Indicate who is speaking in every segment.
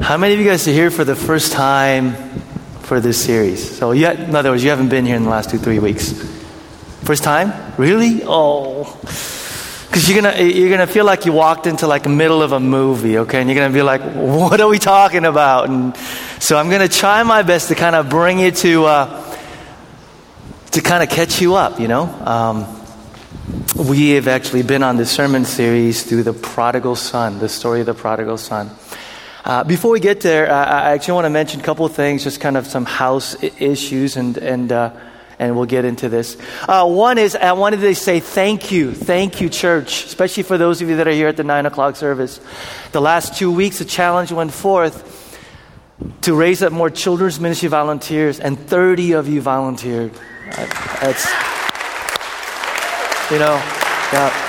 Speaker 1: How many of you guys are here for the first time for this series? So, yet, in other words, you haven't been here in the last two, three weeks. First time? Really? Oh. Because you're gonna you're gonna feel like you walked into like the middle of a movie, okay? And you're gonna be like, "What are we talking about?" And so I'm gonna try my best to kind of bring you to uh, to kind of catch you up, you know. Um, we have actually been on this sermon series through the prodigal son, the story of the prodigal son. Uh, before we get there, uh, I actually want to mention a couple of things, just kind of some house I- issues, and and uh, and we'll get into this. Uh, one is I wanted to say thank you, thank you, church, especially for those of you that are here at the nine o'clock service. The last two weeks, a challenge went forth to raise up more children's ministry volunteers, and 30 of you volunteered. Uh, That's, you know, yeah.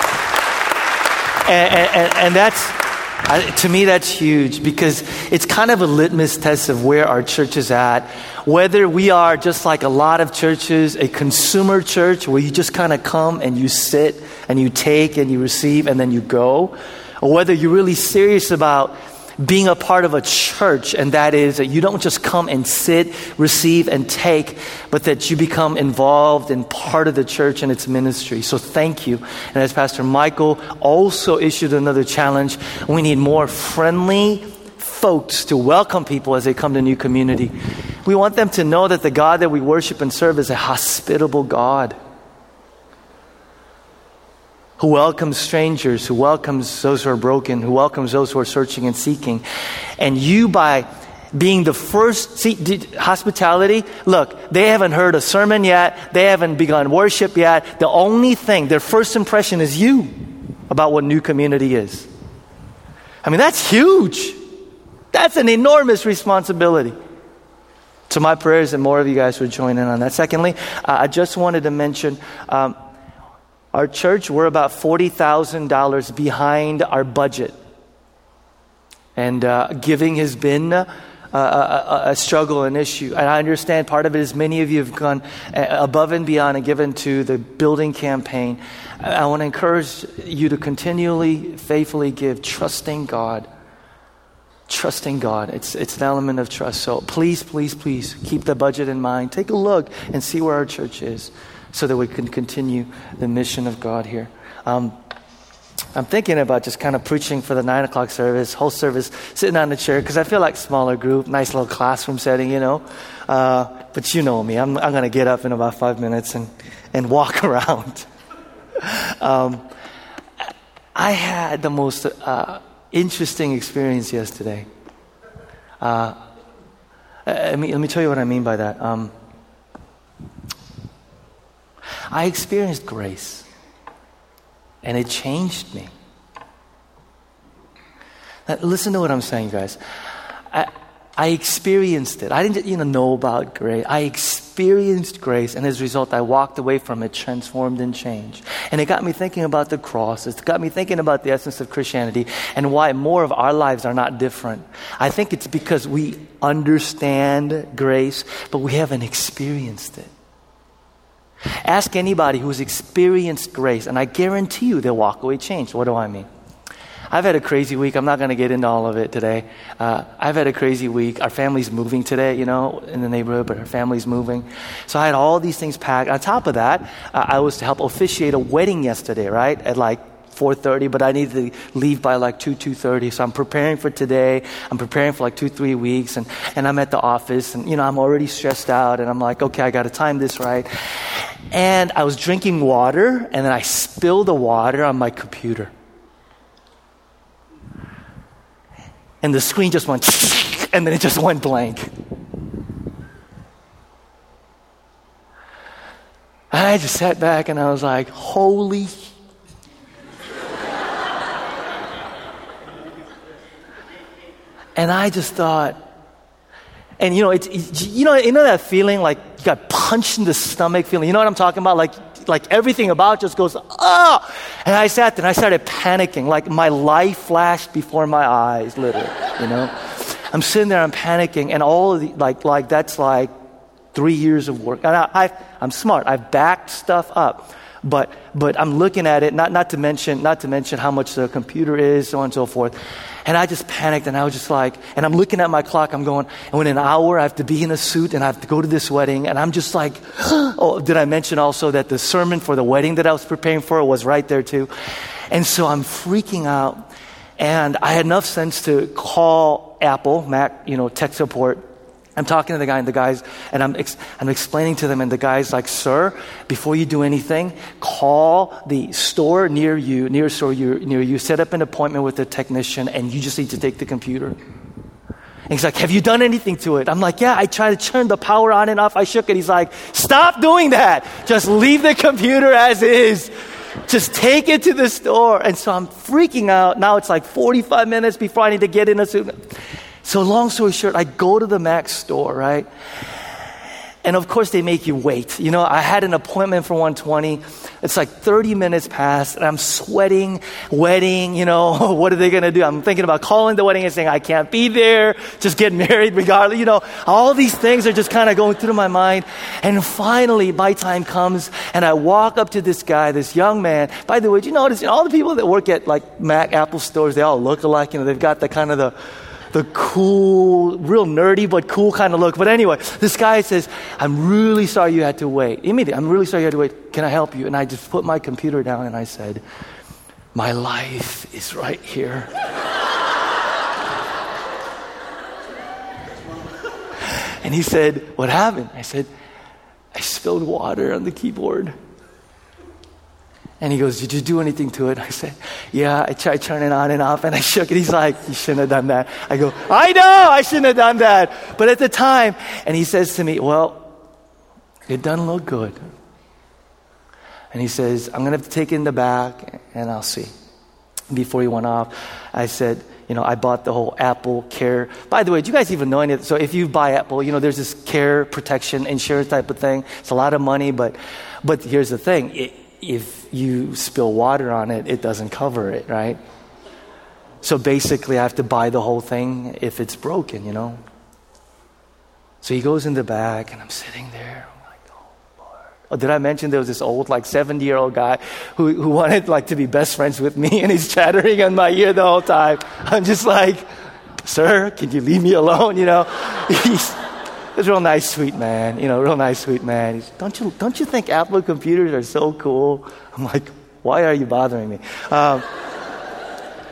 Speaker 1: And, and, and that's, I, to me, that's huge because it's kind of a litmus test of where our church is at. Whether we are just like a lot of churches, a consumer church where you just kind of come and you sit and you take and you receive and then you go, or whether you're really serious about being a part of a church, and that is that you don't just come and sit, receive, and take, but that you become involved and part of the church and its ministry. So thank you. And as Pastor Michael also issued another challenge, we need more friendly folks to welcome people as they come to new community. We want them to know that the God that we worship and serve is a hospitable God who welcomes strangers, who welcomes those who are broken, who welcomes those who are searching and seeking. And you, by being the first, see, did, hospitality, look, they haven't heard a sermon yet, they haven't begun worship yet. The only thing, their first impression is you about what new community is. I mean, that's huge. That's an enormous responsibility. So, my prayers that more of you guys would join in on that. Secondly, uh, I just wanted to mention. Um, our church, we're about $40,000 behind our budget. And uh, giving has been a, a, a, struggle, an issue. And I understand part of it is many of you have gone uh, above and beyond and given to the building campaign. I want to encourage you to continually, faithfully give, trusting God. Trusting God. It's, it's an element of trust. So please, please, please keep the budget in mind. Take a look and see where our church is so that we can continue the mission of God here. Um, I'm thinking about just kind of preaching for the nine o'clock service, whole service, sitting on the chair, because I feel like smaller group, nice little classroom setting, you know. Uh, but you know me, I'm, I'm going to get up in about five minutes and, and walk around. um, I had the most uh, interesting experience yesterday. Uh, let, me, let me tell you what I mean by that. Um, I experienced grace, and it changed me. Now, listen to what I'm saying, guys. I, I experienced it. I didn't you know, know about grace. I experienced grace, and as a result, I walked away from it transformed and changed. And it got me thinking about the cross. It got me thinking about the essence of Christianity and why more of our lives are not different. I think it's because we understand grace, but we haven't experienced it. Ask anybody who's experienced grace, and I guarantee you they'll walk away changed. What do I mean? I've had a crazy week. I'm not going to get into all of it today. Uh, I've had a crazy week. Our family's moving today, you know, in the neighborhood, but our family's moving. So I had all these things packed. On top of that, uh, I was to help officiate a wedding yesterday, right? At like 4.30 but i needed to leave by like 2 2.30 so i'm preparing for today i'm preparing for like two three weeks and, and i'm at the office and you know i'm already stressed out and i'm like okay i got to time this right and i was drinking water and then i spilled the water on my computer. And the screen just went and then it just went blank. I just sat back and I was like, holy And I just thought, and you know, it's, it's, you know, you know that feeling like you got punched in the stomach feeling. You know what I'm talking about? Like, like everything about just goes ah. And I sat there and I started panicking. Like my life flashed before my eyes, literally. You know, I'm sitting there, I'm panicking, and all of the, like, like that's like three years of work. And I, I, I'm smart. I've backed stuff up. But, but I'm looking at it, not, not, to mention, not to mention how much the computer is, so on and so forth. And I just panicked and I was just like, and I'm looking at my clock, I'm going, and in an hour I have to be in a suit and I have to go to this wedding. And I'm just like, oh, did I mention also that the sermon for the wedding that I was preparing for was right there too? And so I'm freaking out. And I had enough sense to call Apple, Mac, you know, tech support, I'm talking to the guy, and the guys, and I'm, ex- I'm explaining to them, and the guy's like, Sir, before you do anything, call the store near you, near store you, near you, set up an appointment with the technician, and you just need to take the computer. And he's like, Have you done anything to it? I'm like, Yeah, I tried to turn the power on and off. I shook it. He's like, Stop doing that. Just leave the computer as is. Just take it to the store. And so I'm freaking out. Now it's like 45 minutes before I need to get in a suit. So, long story short, I go to the Mac store, right? And of course, they make you wait. You know, I had an appointment for 120. It's like 30 minutes past, and I'm sweating, wedding, you know, what are they going to do? I'm thinking about calling the wedding and saying, I can't be there, just get married regardless. You know, all these things are just kind of going through my mind. And finally, my time comes, and I walk up to this guy, this young man. By the way, do you notice you know, all the people that work at like Mac, Apple stores, they all look alike. You know, they've got the kind of the, the cool, real nerdy but cool kind of look. But anyway, this guy says, I'm really sorry you had to wait. Immediately, I'm really sorry you had to wait. Can I help you? And I just put my computer down and I said, My life is right here. and he said, What happened? I said, I spilled water on the keyboard. And he goes, Did you do anything to it? I said, Yeah, I tried turning on and off and I shook it. He's like, You shouldn't have done that. I go, I know, I shouldn't have done that. But at the time, and he says to me, Well, it doesn't look good. And he says, I'm going to have to take it in the back and I'll see. Before he went off, I said, you know, I bought the whole Apple Care. By the way, do you guys even know any So if you buy Apple, you know, there's this care protection insurance type of thing. It's a lot of money, but, but here's the thing. If you spill water on it, it doesn't cover it, right? So basically, I have to buy the whole thing if it's broken, you know? So he goes in the back, and I'm sitting there. I'm like, oh, Lord. Oh, did I mention there was this old, like, 70 year old guy who, who wanted, like, to be best friends with me, and he's chattering in my ear the whole time? I'm just like, sir, can you leave me alone, you know? He's a real nice, sweet man. You know, real nice, sweet man. He's, don't you don't you think Apple computers are so cool? I'm like, why are you bothering me? Um,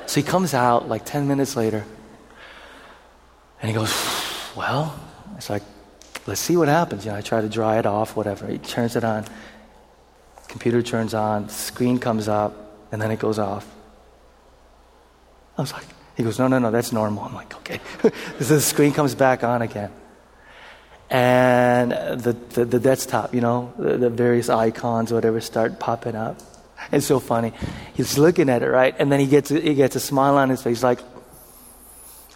Speaker 1: so he comes out like ten minutes later, and he goes, well, it's like, let's see what happens. You know, I try to dry it off, whatever. He turns it on. Computer turns on. Screen comes up, and then it goes off. I was like, he goes, no, no, no, that's normal. I'm like, okay. so the screen comes back on again and the, the, the desktop, you know, the, the, various icons, whatever, start popping up. It's so funny. He's looking at it, right? And then he gets, he gets a smile on his face, like,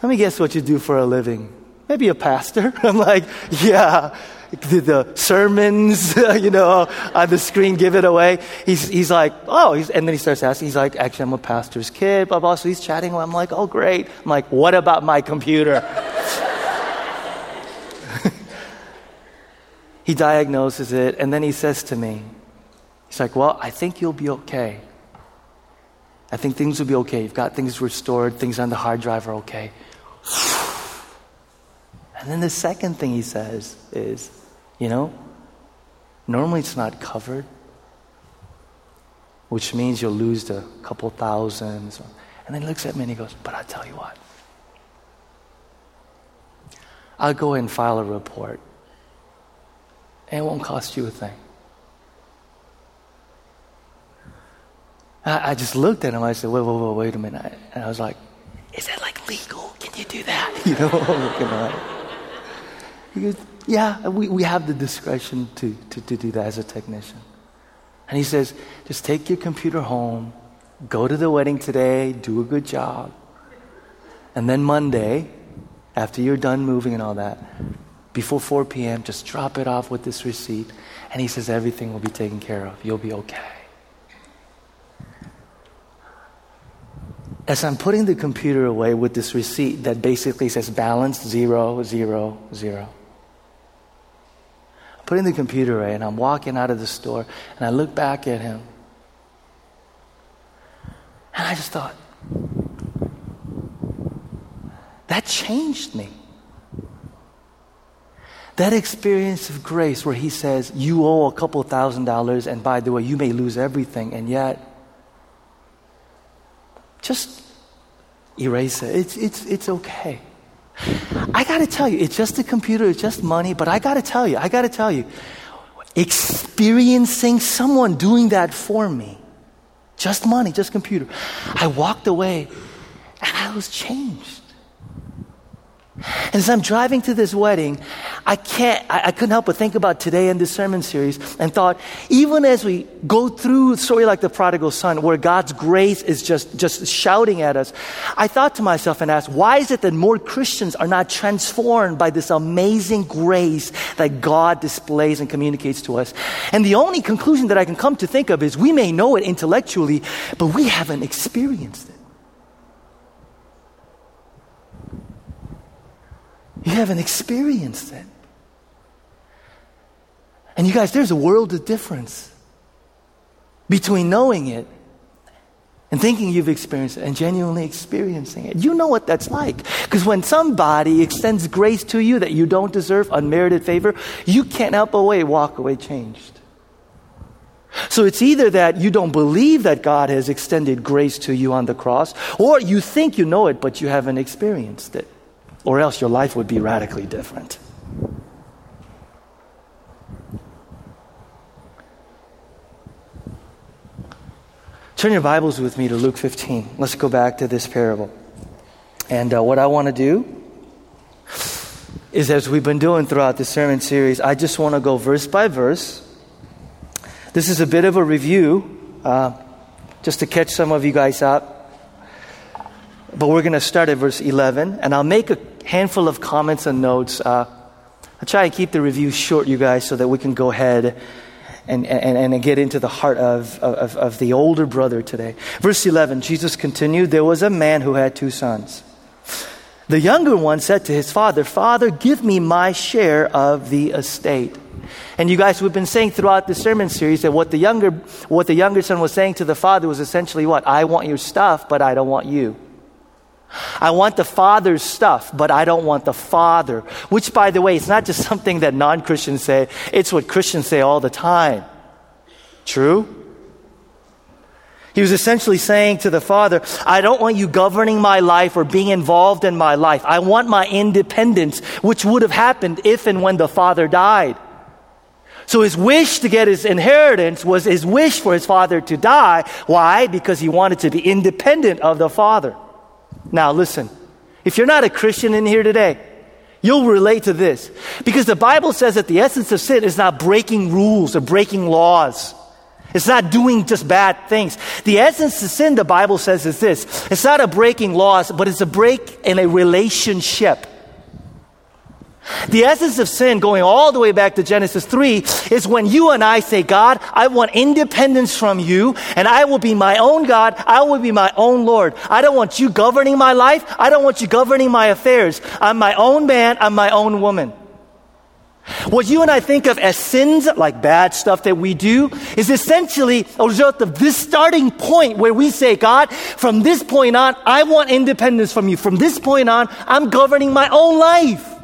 Speaker 1: let me guess what you do for a living. Maybe a pastor? I'm like, yeah. The, the sermons, you know, on the screen give it away. He's, he's like, oh, he's, and then he starts asking, he's like, actually, I'm a pastor's kid, blah, blah. So he's chatting. I'm like, oh, great. I'm like, what about my computer? He diagnoses it, and then he says to me, He's like, Well, I think you'll be okay. I think things will be okay. You've got things restored, things on the hard drive are okay. And then the second thing he says is, You know, normally it's not covered, which means you'll lose a couple thousands. And then he looks at me and he goes, But I'll tell you what. I'll go and file a report. And it won't cost you a thing. I, I just looked at him. I said, wait, wait, wait, wait a minute. And I was like, is that like legal? Can you do that? You know, looking at He goes, yeah, we, we have the discretion to, to, to do that as a technician. And he says, just take your computer home, go to the wedding today, do a good job. And then Monday, after you're done moving and all that, before 4 p.m., just drop it off with this receipt. And he says, everything will be taken care of. You'll be okay. As I'm putting the computer away with this receipt that basically says balance zero, zero, zero. I'm putting the computer away, and I'm walking out of the store, and I look back at him. And I just thought, that changed me. That experience of grace where he says, You owe a couple thousand dollars, and by the way, you may lose everything, and yet, just erase it. It's, it's, it's okay. I got to tell you, it's just a computer, it's just money, but I got to tell you, I got to tell you, experiencing someone doing that for me, just money, just computer, I walked away and I was changed. And as I'm driving to this wedding, I can't, I, I, couldn't help but think about today and this sermon series and thought, even as we go through a story like the prodigal son, where God's grace is just, just shouting at us, I thought to myself and asked, why is it that more Christians are not transformed by this amazing grace that God displays and communicates to us? And the only conclusion that I can come to think of is we may know it intellectually, but we haven't experienced it. You haven't experienced it. And you guys, there's a world of difference between knowing it and thinking you've experienced it and genuinely experiencing it. You know what that's like. Because when somebody extends grace to you that you don't deserve, unmerited favor, you can't help but walk away changed. So it's either that you don't believe that God has extended grace to you on the cross, or you think you know it, but you haven't experienced it or else your life would be radically different. Turn your Bibles with me to Luke 15. Let's go back to this parable. And uh, what I want to do is, as we've been doing throughout the sermon series, I just want to go verse by verse. This is a bit of a review, uh, just to catch some of you guys up. But we're going to start at verse 11, and I'll make a handful of comments and notes. Uh, I'll try to keep the review short, you guys, so that we can go ahead and, and, and get into the heart of, of, of the older brother today. Verse 11, Jesus continued There was a man who had two sons. The younger one said to his father, Father, give me my share of the estate. And you guys, we've been saying throughout the sermon series that what the younger, what the younger son was saying to the father was essentially what? I want your stuff, but I don't want you. I want the Father's stuff, but I don't want the Father. Which, by the way, it's not just something that non Christians say, it's what Christians say all the time. True? He was essentially saying to the Father, I don't want you governing my life or being involved in my life. I want my independence, which would have happened if and when the Father died. So his wish to get his inheritance was his wish for his father to die. Why? Because he wanted to be independent of the father. Now, listen, if you're not a Christian in here today, you'll relate to this. Because the Bible says that the essence of sin is not breaking rules or breaking laws. It's not doing just bad things. The essence of sin, the Bible says, is this it's not a breaking laws, but it's a break in a relationship. The essence of sin, going all the way back to Genesis 3, is when you and I say, God, I want independence from you, and I will be my own God. I will be my own Lord. I don't want you governing my life. I don't want you governing my affairs. I'm my own man. I'm my own woman. What you and I think of as sins, like bad stuff that we do, is essentially a result of this starting point where we say, God, from this point on, I want independence from you. From this point on, I'm governing my own life.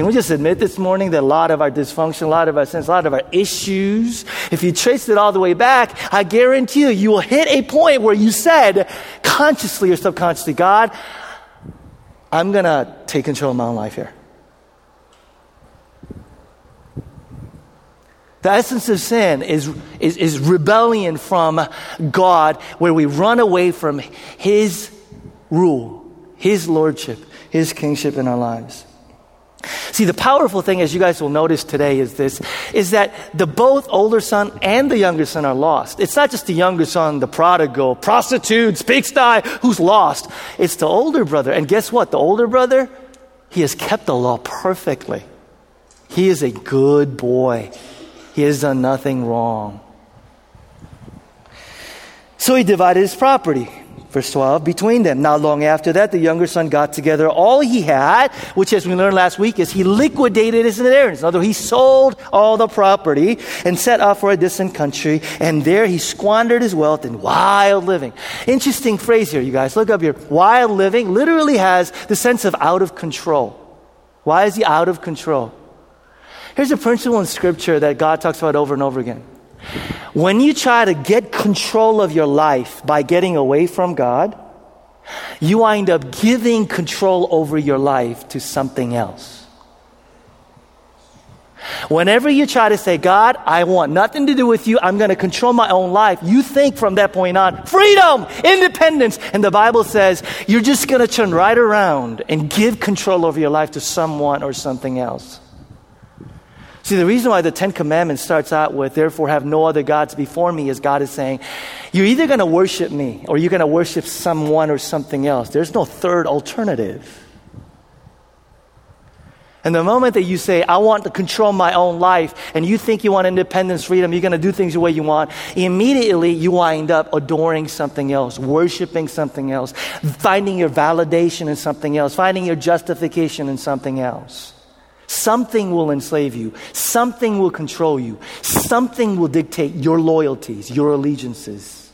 Speaker 1: Can we just admit this morning that a lot of our dysfunction, a lot of our sins, a lot of our issues, if you trace it all the way back, I guarantee you, you will hit a point where you said, consciously or subconsciously, God, I'm going to take control of my own life here. The essence of sin is, is, is rebellion from God, where we run away from His rule, His lordship, His kingship in our lives. See, the powerful thing, as you guys will notice today, is this, is that the both older son and the younger son are lost. It's not just the younger son, the prodigal, prostitute, pigsty, who's lost. It's the older brother. And guess what? The older brother, he has kept the law perfectly. He is a good boy. He has done nothing wrong. So he divided his property. Verse 12, between them. Not long after that, the younger son got together all he had, which, as we learned last week, is he liquidated his inheritance. In other words, he sold all the property and set off for a distant country, and there he squandered his wealth in wild living. Interesting phrase here, you guys. Look up here. Wild living literally has the sense of out of control. Why is he out of control? Here's a principle in Scripture that God talks about over and over again. When you try to get control of your life by getting away from God, you wind up giving control over your life to something else. Whenever you try to say, God, I want nothing to do with you, I'm going to control my own life, you think from that point on, freedom, independence. And the Bible says you're just going to turn right around and give control over your life to someone or something else. See, the reason why the Ten Commandments starts out with, therefore have no other gods before me, is God is saying, you're either going to worship me or you're going to worship someone or something else. There's no third alternative. And the moment that you say, I want to control my own life, and you think you want independence, freedom, you're going to do things the way you want, immediately you wind up adoring something else, worshiping something else, finding your validation in something else, finding your justification in something else. Something will enslave you. Something will control you. Something will dictate your loyalties, your allegiances.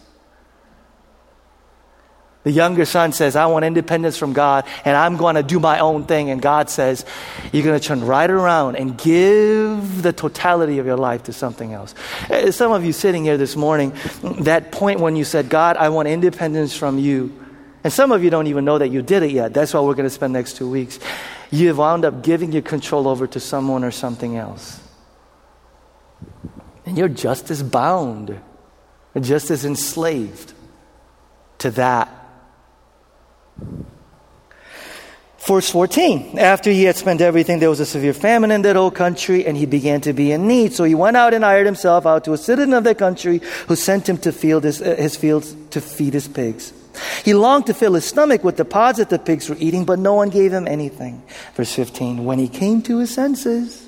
Speaker 1: The younger son says, I want independence from God and I'm going to do my own thing. And God says, You're going to turn right around and give the totality of your life to something else. Uh, some of you sitting here this morning, that point when you said, God, I want independence from you. And some of you don't even know that you did it yet. That's why we're going to spend next two weeks you wound up giving your control over to someone or something else. And you're just as bound, just as enslaved to that. Verse 14, after he had spent everything, there was a severe famine in that whole country, and he began to be in need. So he went out and hired himself out to a citizen of that country who sent him to field his, uh, his fields to feed his pigs. He longed to fill his stomach with the pods that the pigs were eating, but no one gave him anything. Verse 15, when he came to his senses,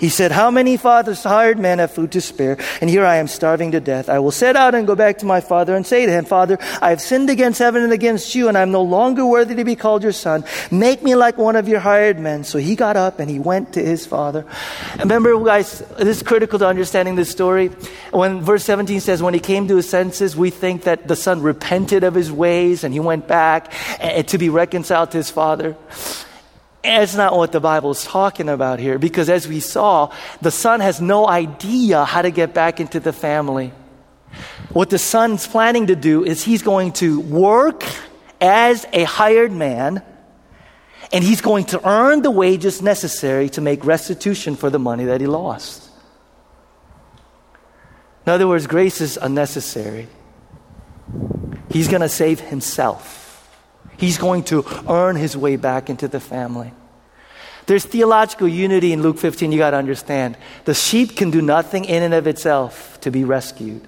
Speaker 1: he said, How many fathers hired men have food to spare? And here I am starving to death. I will set out and go back to my father and say to him, Father, I have sinned against heaven and against you, and I am no longer worthy to be called your son. Make me like one of your hired men. So he got up and he went to his father. Remember, guys, this is critical to understanding this story. When verse 17 says, When he came to his senses, we think that the son repented of his ways and he went back eh, to be reconciled to his father. It's not what the Bible is talking about here because as we saw, the son has no idea how to get back into the family. What the son's planning to do is he's going to work as a hired man and he's going to earn the wages necessary to make restitution for the money that he lost. In other words, grace is unnecessary. He's going to save himself. He's going to earn his way back into the family. There's theological unity in Luke 15, you got to understand. The sheep can do nothing in and of itself to be rescued.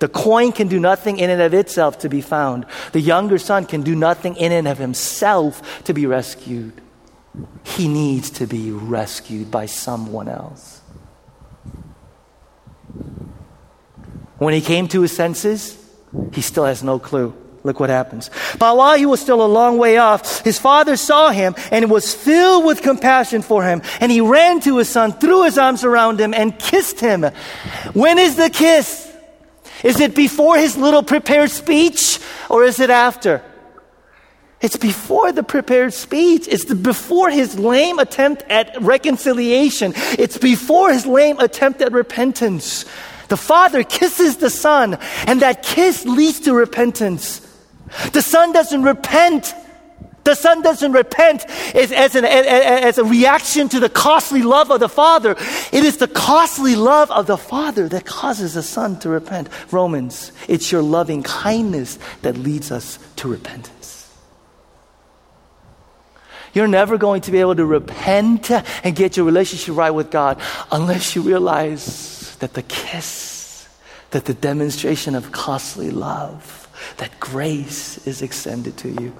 Speaker 1: The coin can do nothing in and of itself to be found. The younger son can do nothing in and of himself to be rescued. He needs to be rescued by someone else. When he came to his senses, he still has no clue. Look what happens. But while he was still a long way off, his father saw him and was filled with compassion for him. And he ran to his son, threw his arms around him, and kissed him. When is the kiss? Is it before his little prepared speech or is it after? It's before the prepared speech. It's before his lame attempt at reconciliation. It's before his lame attempt at repentance. The father kisses the son, and that kiss leads to repentance. The son doesn't repent. The son doesn't repent as, as, an, as, a reaction to the costly love of the father. It is the costly love of the father that causes the son to repent. Romans, it's your loving kindness that leads us to repentance. You're never going to be able to repent and get your relationship right with God unless you realize that the kiss, that the demonstration of costly love, that grace is extended to you.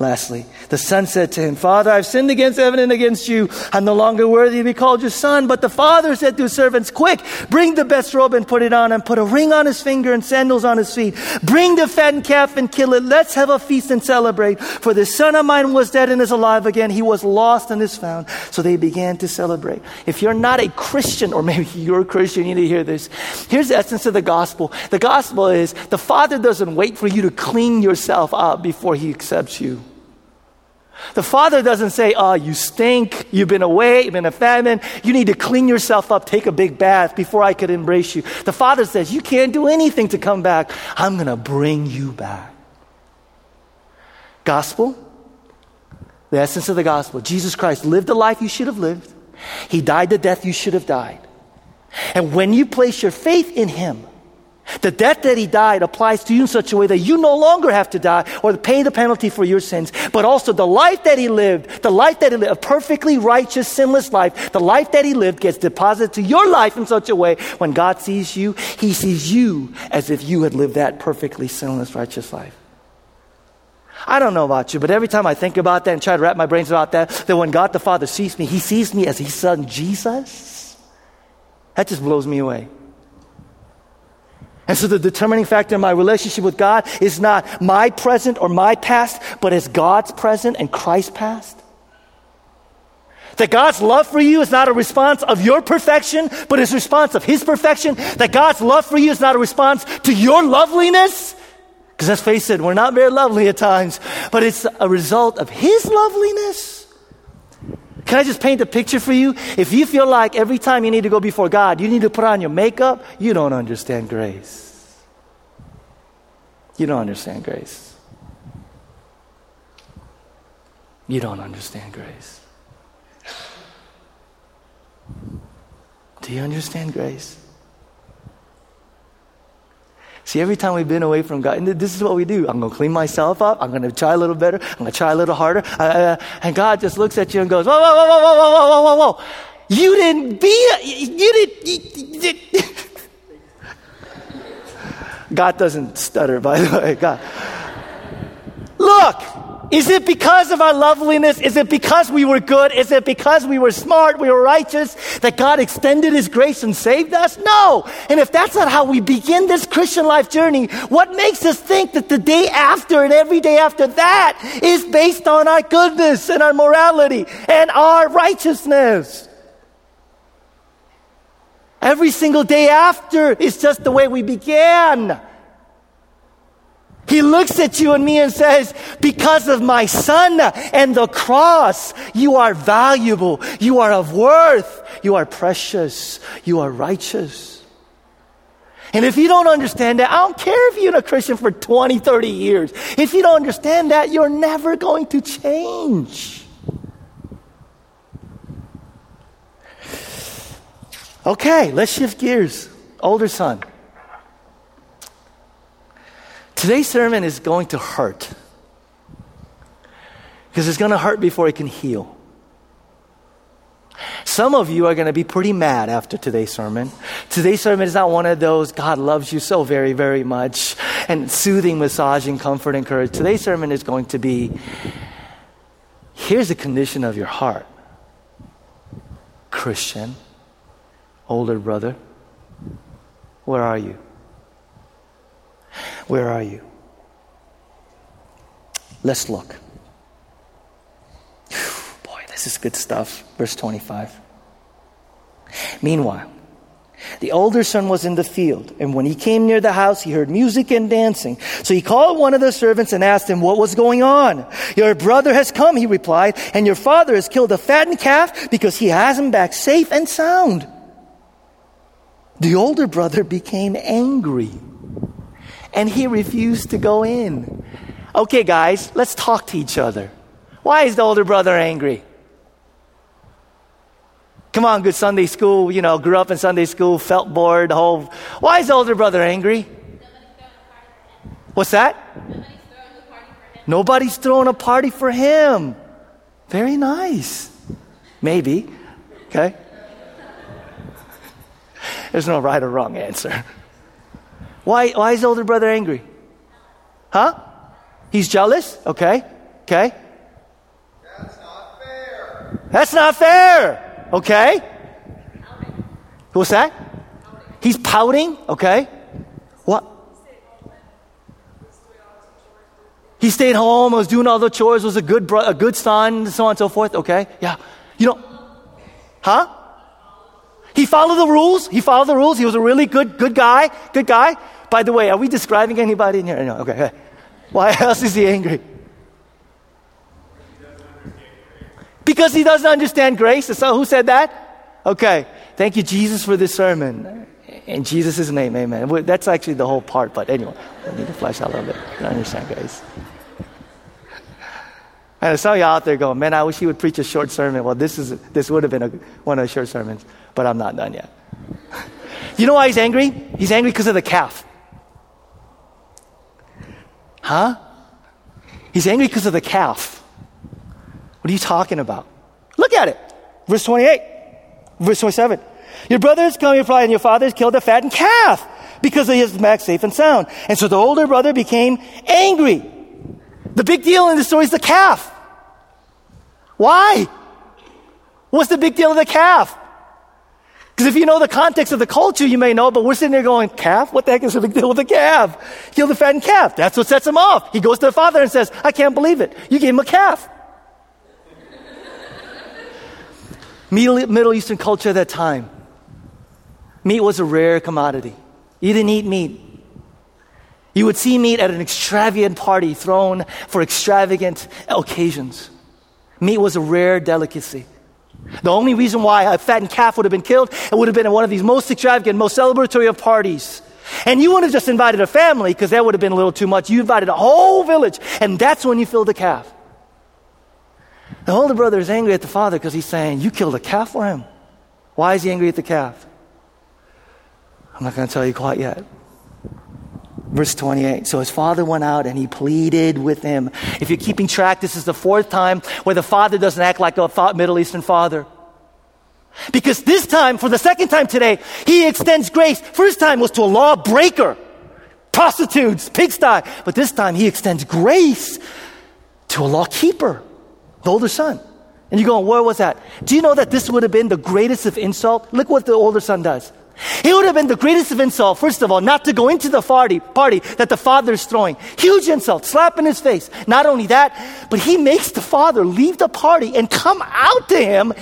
Speaker 1: Lastly, the son said to him, Father, I've sinned against heaven and against you. I'm no longer worthy to be called your son. But the father said to his servants, Quick, bring the best robe and put it on, and put a ring on his finger and sandals on his feet. Bring the fattened calf and kill it. Let's have a feast and celebrate. For this son of mine was dead and is alive again. He was lost and is found. So they began to celebrate. If you're not a Christian, or maybe you're a Christian, you need to hear this. Here's the essence of the gospel. The gospel is the father doesn't wait for you to clean yourself up before he accepts you. The father doesn't say, Oh, you stink. You've been away. You've been a famine. You need to clean yourself up. Take a big bath before I could embrace you. The father says, You can't do anything to come back. I'm going to bring you back. Gospel, the essence of the gospel. Jesus Christ lived the life you should have lived, He died the death you should have died. And when you place your faith in Him, the death that he died applies to you in such a way that you no longer have to die or pay the penalty for your sins, but also the life that he lived, the life that he lived, a perfectly righteous, sinless life, the life that he lived gets deposited to your life in such a way when God sees you, he sees you as if you had lived that perfectly sinless, righteous life. I don't know about you, but every time I think about that and try to wrap my brains about that, that when God the Father sees me, he sees me as his son Jesus. That just blows me away. And so the determining factor in my relationship with God is not my present or my past, but is God's present and Christ's past. That God's love for you is not a response of your perfection, but is a response of His perfection. That God's love for you is not a response to your loveliness. Because let's face it, we're not very lovely at times, but it's a result of His loveliness. Can I just paint a picture for you? If you feel like every time you need to go before God, you need to put on your makeup, you don't understand grace. You don't understand grace. You don't understand grace. Do you understand grace? See, every time we've been away from God, and this is what we do. I'm going to clean myself up. I'm going to try a little better. I'm going to try a little harder. Uh, and God just looks at you and goes, whoa, whoa, whoa, whoa, whoa, whoa, whoa, whoa, whoa. You didn't be, you didn't, you, you. God doesn't stutter, by the way. God. Look, is it because of our loveliness? Is it because we were good? Is it because we were smart, we were righteous, that God extended His grace and saved us? No. And if that's not how we begin this Christian life journey, what makes us think that the day after and every day after that is based on our goodness and our morality and our righteousness? Every single day after is just the way we began. He looks at you and me and says, because of my son and the cross, you are valuable. You are of worth. You are precious. You are righteous. And if you don't understand that, I don't care if you're a Christian for 20, 30 years. If you don't understand that, you're never going to change. Okay, let's shift gears. Older son. Today's sermon is going to hurt. Because it's going to hurt before it can heal. Some of you are going to be pretty mad after today's sermon. Today's sermon is not one of those, God loves you so very, very much, and soothing, massaging, comfort, and courage. Today's sermon is going to be here's the condition of your heart. Christian, older brother, where are you? Where are you? Let's look. Boy, this is good stuff. Verse 25. Meanwhile, the older son was in the field, and when he came near the house, he heard music and dancing. So he called one of the servants and asked him what was going on. Your brother has come, he replied, and your father has killed a fattened calf because he has him back safe and sound. The older brother became angry and he refused to go in. Okay, guys, let's talk to each other. Why is the older brother angry? Come on, good Sunday school, you know, grew up in Sunday school, felt bored, whole. Why is the older brother angry? What's that? Nobody's throwing a party for him. Very nice. Maybe. Okay? There's no right or wrong answer. Why, why is older brother angry? Huh? He's jealous? Okay. Okay?
Speaker 2: That's not fair.
Speaker 1: That's not fair. Okay? What's that? He's pouting. Okay? What? He stayed home, was doing all the chores, was a good, bro- a good son, so on and so forth. Okay? Yeah. You know, huh? He followed the rules. He followed the rules. He was a really good, good guy. Good guy. By the way, are we describing anybody in here? No. Okay. Why else is he angry? Because he doesn't understand grace. So who said that? Okay. Thank you, Jesus, for this sermon. In Jesus' name, amen. That's actually the whole part, but anyway, I need to flesh out a little bit. I understand grace. And some of you out there going, man, I wish he would preach a short sermon. Well, this, is, this would have been a, one of the short sermons, but I'm not done yet. you know why he's angry? He's angry because of the calf. Huh? He's angry because of the calf. What are you talking about? Look at it. Verse 28, verse 27. Your brothers come, your father, and your fathers killed a fattened calf because he is back safe and sound. And so the older brother became angry. The big deal in the story is the calf. Why? What's the big deal of the calf? Because if you know the context of the culture, you may know, but we're sitting there going, calf? What the heck is the big deal with the calf? Kill the fattened calf. That's what sets him off. He goes to the father and says, I can't believe it. You gave him a calf. Middle Eastern culture at that time, meat was a rare commodity. You didn't eat meat. You would see meat at an extravagant party thrown for extravagant occasions. Meat was a rare delicacy. The only reason why a fattened calf would have been killed, it would have been at one of these most extravagant, most celebratory of parties. And you wouldn't have just invited a family because that would have been a little too much. You invited a whole village, and that's when you filled the calf. The older brother is angry at the father because he's saying, You killed a calf for him. Why is he angry at the calf? I'm not going to tell you quite yet. Verse 28. So his father went out and he pleaded with him. If you're keeping track, this is the fourth time where the father doesn't act like a Middle Eastern father. Because this time, for the second time today, he extends grace. First time was to a lawbreaker, prostitutes, pigsty. But this time he extends grace to a law keeper, the older son. And you're going, where was that? Do you know that this would have been the greatest of insult? Look what the older son does. It would have been the greatest of insult, first of all, not to go into the party, party that the father is throwing. Huge insult, slap in his face. Not only that, but he makes the father leave the party and come out to him,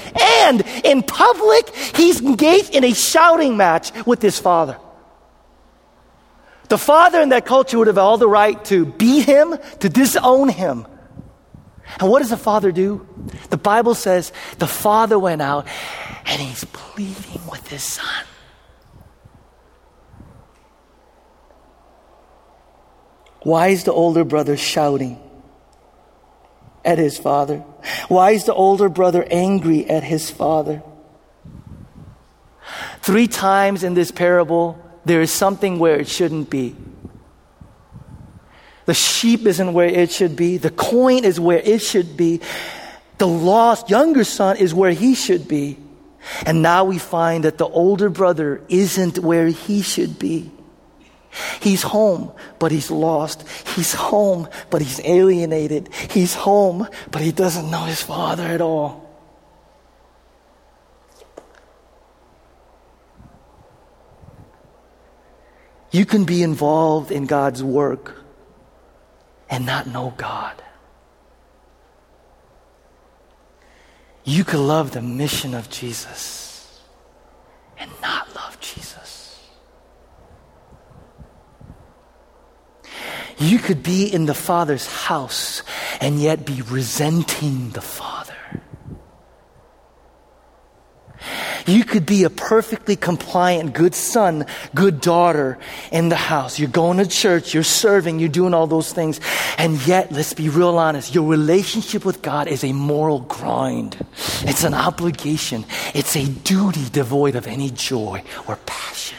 Speaker 1: and in public, he's engaged in a shouting match with his father. The father in that culture would have all the right to beat him, to disown him. And what does the father do? The Bible says the father went out and he's pleading with his son. Why is the older brother shouting at his father? Why is the older brother angry at his father? Three times in this parable, there is something where it shouldn't be. The sheep isn't where it should be. The coin is where it should be. The lost younger son is where he should be. And now we find that the older brother isn't where he should be. He's home, but he's lost. He's home, but he's alienated. He's home, but he doesn't know his father at all. You can be involved in God's work and not know God. You can love the mission of Jesus and not love Jesus. You could be in the Father's house and yet be resenting the Father. You could be a perfectly compliant, good son, good daughter in the house. You're going to church, you're serving, you're doing all those things. And yet, let's be real honest, your relationship with God is a moral grind. It's an obligation. It's a duty devoid of any joy or passion.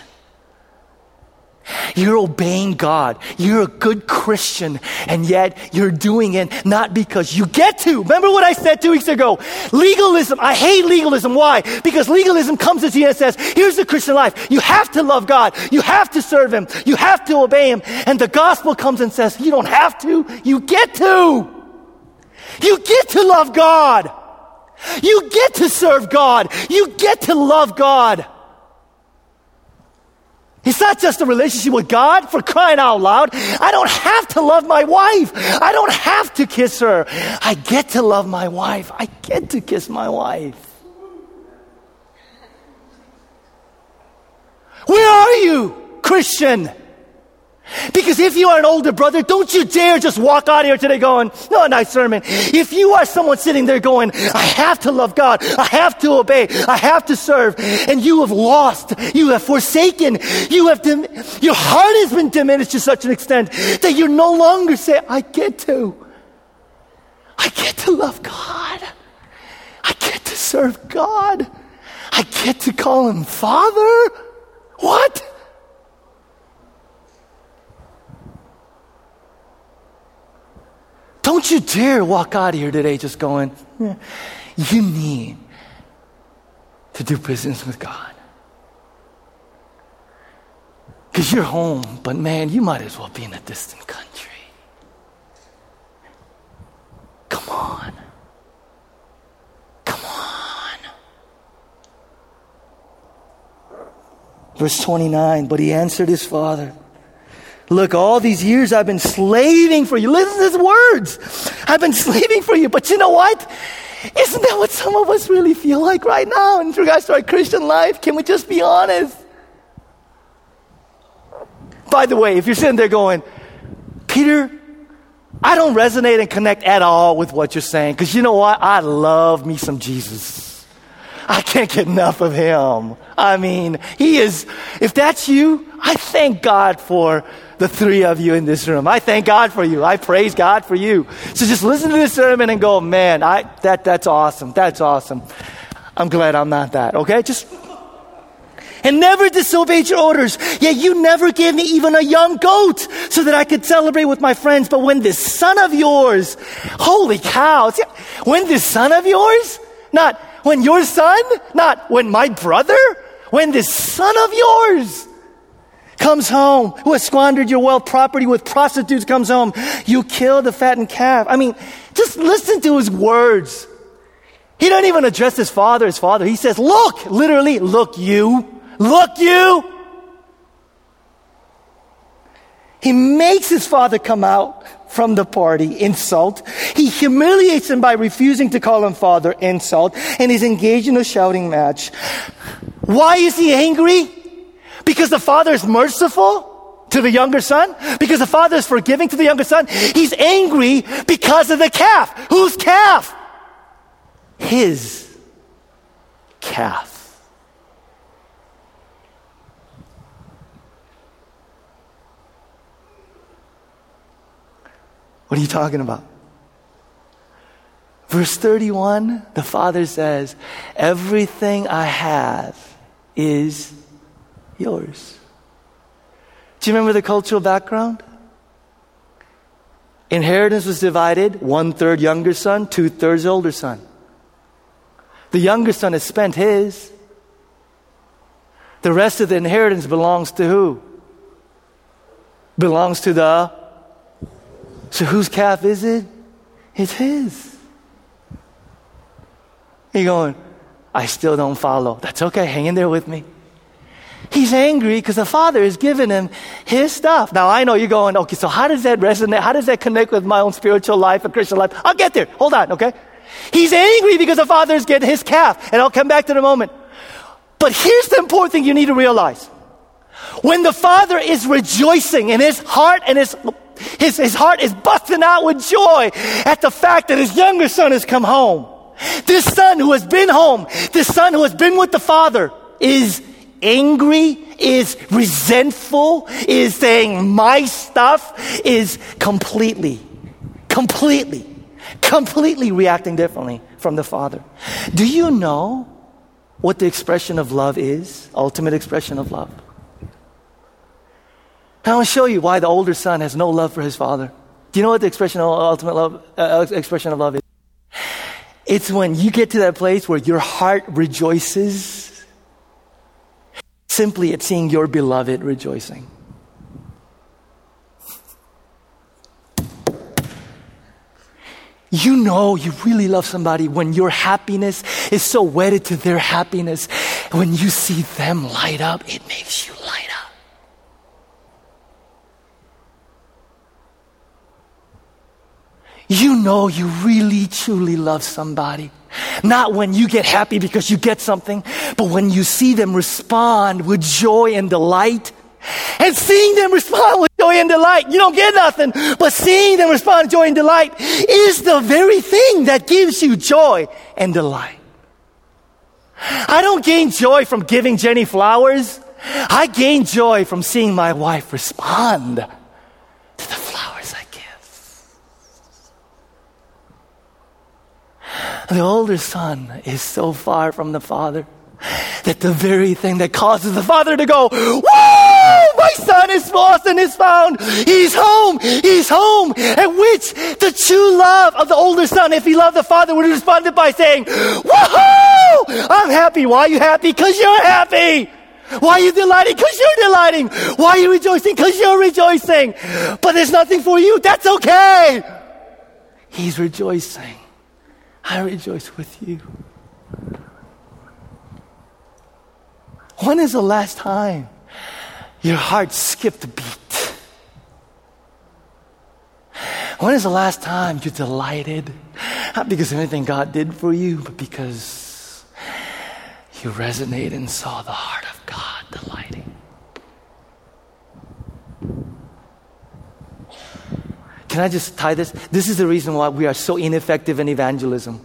Speaker 1: You're obeying God. You're a good Christian, and yet you're doing it not because you get to. Remember what I said two weeks ago? Legalism. I hate legalism. Why? Because legalism comes to you and says, here's the Christian life. You have to love God. You have to serve Him. You have to obey Him. And the gospel comes and says, you don't have to. You get to. You get to love God. You get to serve God. You get to love God. It's not just a relationship with God for crying out loud. I don't have to love my wife. I don't have to kiss her. I get to love my wife. I get to kiss my wife. Where are you, Christian? Because if you are an older brother, don't you dare just walk out here today going, no, nice sermon. If you are someone sitting there going, I have to love God, I have to obey, I have to serve, and you have lost, you have forsaken, you have, dim- your heart has been diminished to such an extent that you no longer say, I get to. I get to love God. I get to serve God. I get to call him Father. What? Don't you dare walk out of here today just going, you need to do business with God. Because you're home, but man, you might as well be in a distant country. Come on. Come on. Verse 29 But he answered his father. Look, all these years I've been slaving for you. Listen to his words. I've been slaving for you. But you know what? Isn't that what some of us really feel like right now in regards to our Christian life? Can we just be honest? By the way, if you're sitting there going, Peter, I don't resonate and connect at all with what you're saying, because you know what? I love me some Jesus. I can't get enough of him. I mean, he is, if that's you, I thank God for the three of you in this room. I thank God for you. I praise God for you. So just listen to this sermon and go, man, I, that, that's awesome. That's awesome. I'm glad I'm not that. Okay? Just, and never disobeyed your orders. Yet you never gave me even a young goat so that I could celebrate with my friends. But when this son of yours, holy cow, when this son of yours, not when your son, not when my brother, when this son of yours comes home, who has squandered your wealth property with prostitutes comes home, you kill the fattened calf. I mean, just listen to his words. He doesn't even address his father as father. He says, look, literally, look you, look you. He makes his father come out from the party, insult. He humiliates him by refusing to call him father, insult. And he's engaged in a shouting match. Why is he angry? Because the father is merciful to the younger son? Because the father is forgiving to the younger son? He's angry because of the calf. Whose calf? His calf. What are you talking about? Verse 31, the father says, Everything I have is yours. Do you remember the cultural background? Inheritance was divided one third younger son, two thirds older son. The younger son has spent his. The rest of the inheritance belongs to who? Belongs to the. So whose calf is it? It's his. You're going, I still don't follow. That's okay. Hang in there with me. He's angry because the father has given him his stuff. Now I know you're going, okay, so how does that resonate? How does that connect with my own spiritual life and Christian life? I'll get there. Hold on, okay? He's angry because the father is getting his calf, and I'll come back to the moment. But here's the important thing you need to realize. When the father is rejoicing in his heart and his, his, his heart is busting out with joy at the fact that his younger son has come home. This son who has been home, this son who has been with the father is angry, is resentful, is saying my stuff, is completely, completely, completely reacting differently from the Father. Do you know what the expression of love is? Ultimate expression of love. I want to show you why the older son has no love for his father. Do you know what the expression of ultimate love, uh, expression of love is? It's when you get to that place where your heart rejoices simply at seeing your beloved rejoicing. You know you really love somebody when your happiness is so wedded to their happiness. When you see them light up, it makes you light up. You know you really truly love somebody. Not when you get happy because you get something, but when you see them respond with joy and delight and seeing them respond with joy and delight, you don't get nothing, but seeing them respond with joy and delight is the very thing that gives you joy and delight. I don't gain joy from giving Jenny flowers. I gain joy from seeing my wife respond to the flowers I give. The older son is so far from the father that the very thing that causes the father to go, Whoa, my son is lost and is found. He's home. He's home. At which the true love of the older son, if he loved the father, would have responded by saying, Woohoo! I'm happy. Why are you happy? Because you're happy. Why are you delighting? Because you're delighting. Why are you rejoicing? Because you're rejoicing. But there's nothing for you. That's okay. He's rejoicing. I rejoice with you. When is the last time your heart skipped a beat? When is the last time you delighted? Not because of anything God did for you, but because you resonated and saw the heart of God delighting. Can I just tie this? This is the reason why we are so ineffective in evangelism.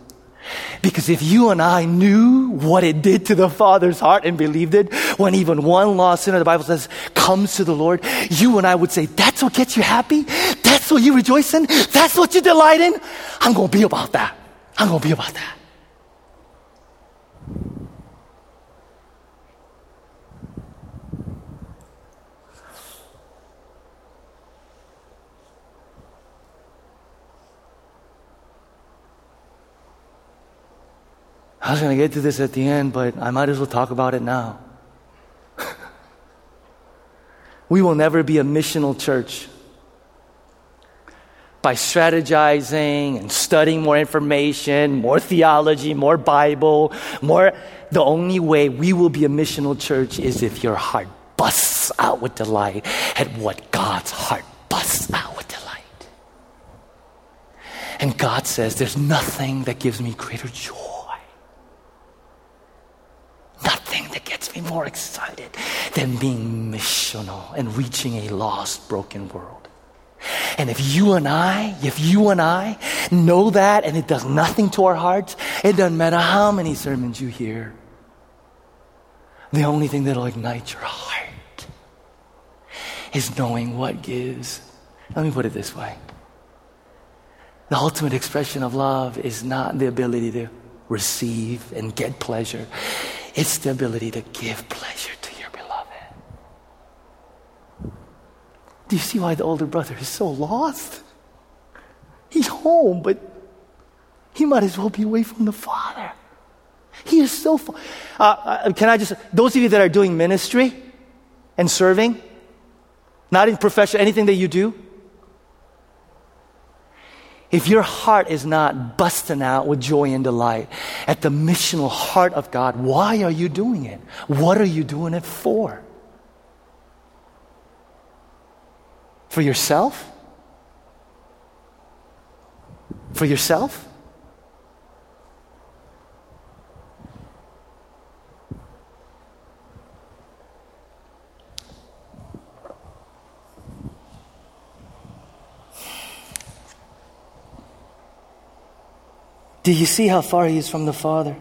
Speaker 1: Because if you and I knew what it did to the Father's heart and believed it, when even one lost sinner, the Bible says, comes to the Lord, you and I would say, that's what gets you happy? That's what you rejoice in? That's what you delight in? I'm going to be about that. I'm going to be about that. Was going to get to this at the end, but I might as well talk about it now. we will never be a missional church by strategizing and studying more information, more theology, more Bible, more. The only way we will be a missional church is if your heart busts out with delight at what God's heart busts out with delight. And God says, There's nothing that gives me greater joy nothing that gets me more excited than being missional and reaching a lost, broken world. And if you and I, if you and I know that and it does nothing to our hearts, it doesn't matter how many sermons you hear. The only thing that'll ignite your heart is knowing what gives. Let me put it this way. The ultimate expression of love is not the ability to receive and get pleasure. It's the ability to give pleasure to your beloved. Do you see why the older brother is so lost? He's home, but he might as well be away from the father. He is so. Fa- uh, uh, can I just, those of you that are doing ministry and serving, not in profession, anything that you do, if your heart is not busting out with joy and delight at the missional heart of God, why are you doing it? What are you doing it for? For yourself? For yourself? Do you see how far he is from the Father?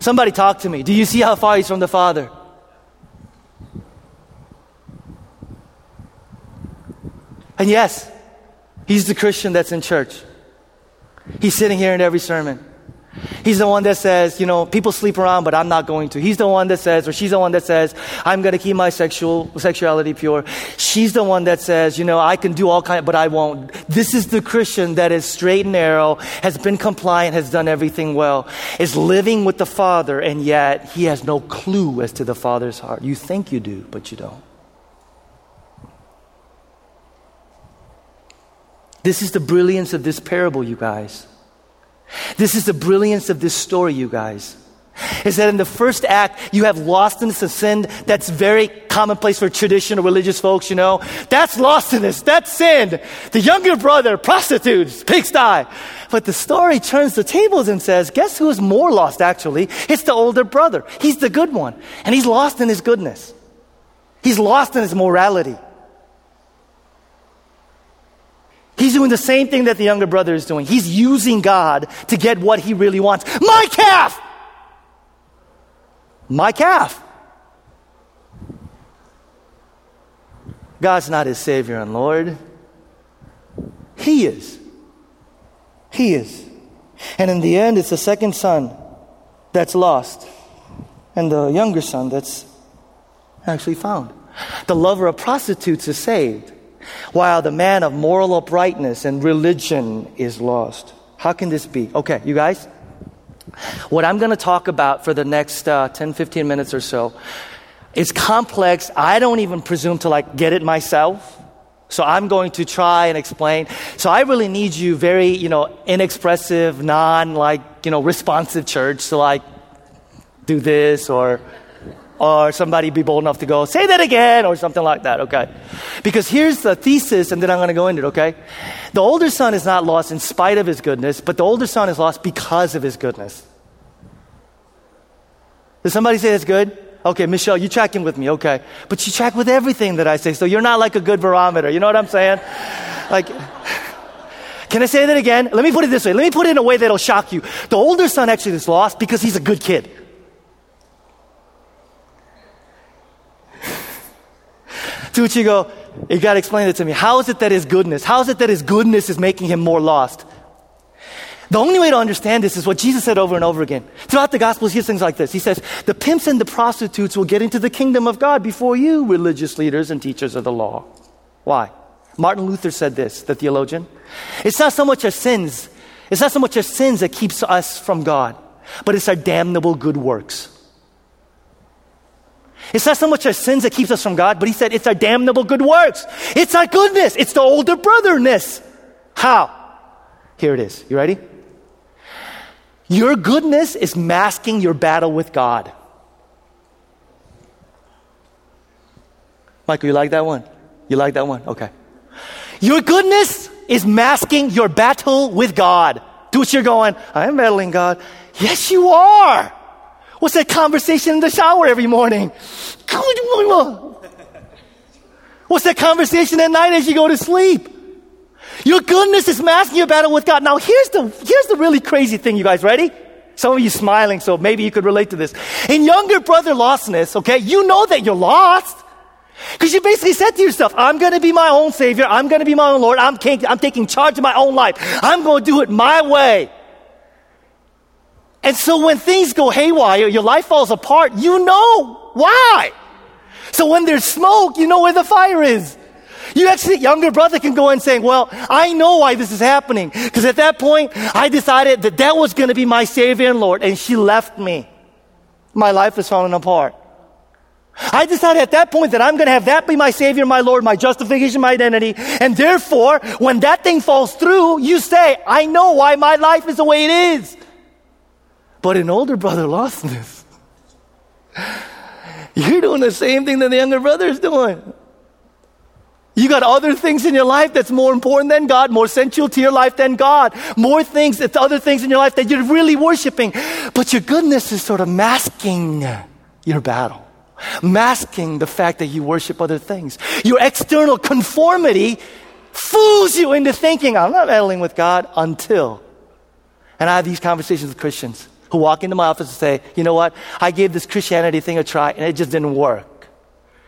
Speaker 1: Somebody talk to me. Do you see how far he's from the Father? And yes, he's the Christian that's in church. He's sitting here in every sermon. He's the one that says, you know, people sleep around, but I'm not going to. He's the one that says, or she's the one that says, I'm going to keep my sexual sexuality pure. She's the one that says, you know, I can do all kind, but I won't. This is the Christian that is straight and narrow, has been compliant, has done everything well, is living with the Father, and yet he has no clue as to the Father's heart. You think you do, but you don't. This is the brilliance of this parable, you guys. This is the brilliance of this story, you guys. Is that in the first act, you have lostness of sin that's very commonplace for traditional religious folks, you know? That's lostness, that's sin. The younger brother, prostitutes, pigsty. But the story turns the tables and says, guess who is more lost actually? It's the older brother. He's the good one. And he's lost in his goodness. He's lost in his morality. He's doing the same thing that the younger brother is doing. He's using God to get what he really wants. My calf! My calf. God's not his Savior and Lord. He is. He is. And in the end, it's the second son that's lost, and the younger son that's actually found. The lover of prostitutes is saved while the man of moral uprightness and religion is lost. How can this be? Okay, you guys, what I'm going to talk about for the next uh, 10, 15 minutes or so is complex. I don't even presume to like get it myself. So I'm going to try and explain. So I really need you very, you know, inexpressive, non like, you know, responsive church to like do this or or somebody be bold enough to go, say that again, or something like that, okay? Because here's the thesis, and then I'm going to go into it, okay? The older son is not lost in spite of his goodness, but the older son is lost because of his goodness. Does somebody say that's good? Okay, Michelle, you check in with me, okay. But you check with everything that I say, so you're not like a good barometer, you know what I'm saying? Like, can I say that again? Let me put it this way. Let me put it in a way that'll shock you. The older son actually is lost because he's a good kid. You go, you got to explain it to me. How is it that his goodness, how is it that his goodness is making him more lost? The only way to understand this is what Jesus said over and over again. Throughout the Gospels, he says things like this. He says, The pimps and the prostitutes will get into the kingdom of God before you, religious leaders and teachers of the law. Why? Martin Luther said this, the theologian. It's not so much our sins, it's not so much our sins that keeps us from God, but it's our damnable good works. It's not so much our sins that keeps us from God, but he said it's our damnable good works. It's our goodness. It's the older brotherness. How? Here it is. You ready? Your goodness is masking your battle with God. Michael, you like that one? You like that one? Okay. Your goodness is masking your battle with God. Do what you're going, I'm battling God. Yes, you are. What's that conversation in the shower every morning? What's that conversation at night as you go to sleep? Your goodness is masking your battle with God. Now here's the, here's the really crazy thing, you guys. Ready? Some of you smiling, so maybe you could relate to this. In younger brother lostness, okay, you know that you're lost. Because you basically said to yourself, I'm going to be my own savior. I'm going to be my own Lord. I'm, I'm taking charge of my own life. I'm going to do it my way. And so when things go haywire, your life falls apart, you know why. So when there's smoke, you know where the fire is. You actually, younger brother can go and say, well, I know why this is happening. Because at that point, I decided that that was going to be my Savior and Lord, and she left me. My life is falling apart. I decided at that point that I'm going to have that be my Savior, my Lord, my justification, my identity. And therefore, when that thing falls through, you say, I know why my life is the way it is. But an older brother lost this. You're doing the same thing that the younger brother is doing. You got other things in your life that's more important than God, more essential to your life than God, more things, it's other things in your life that you're really worshiping. But your goodness is sort of masking your battle, masking the fact that you worship other things. Your external conformity fools you into thinking, I'm not battling with God until. And I have these conversations with Christians who walk into my office and say, you know what? I gave this Christianity thing a try and it just didn't work.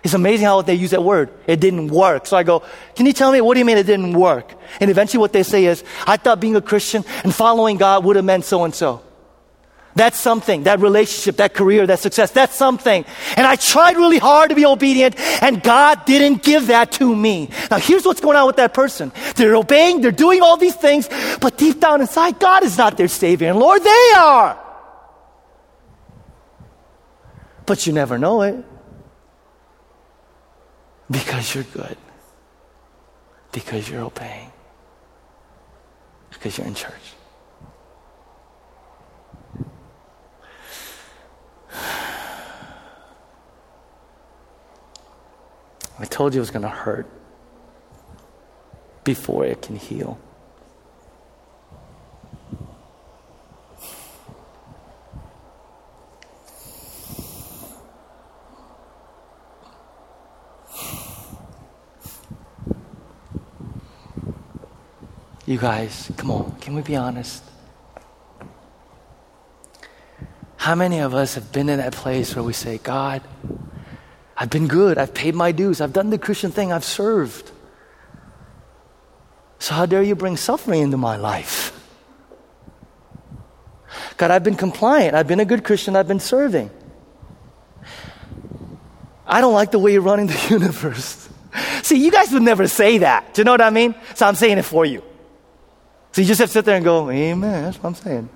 Speaker 1: It's amazing how they use that word. It didn't work. So I go, can you tell me what do you mean it didn't work? And eventually what they say is, I thought being a Christian and following God would have meant so and so. That's something, that relationship, that career, that success, that's something. And I tried really hard to be obedient and God didn't give that to me. Now here's what's going on with that person. They're obeying, they're doing all these things, but deep down inside, God is not their Savior and Lord, they are. But you never know it. Because you're good. Because you're obeying. because you're in church. I told you it was going to hurt before it can heal. You guys, come on, can we be honest? How many of us have been in that place where we say, God, I've been good, I've paid my dues, I've done the Christian thing, I've served. So, how dare you bring suffering into my life? God, I've been compliant, I've been a good Christian, I've been serving. I don't like the way you're running the universe. See, you guys would never say that. Do you know what I mean? So I'm saying it for you. So you just have to sit there and go, Amen. That's what I'm saying.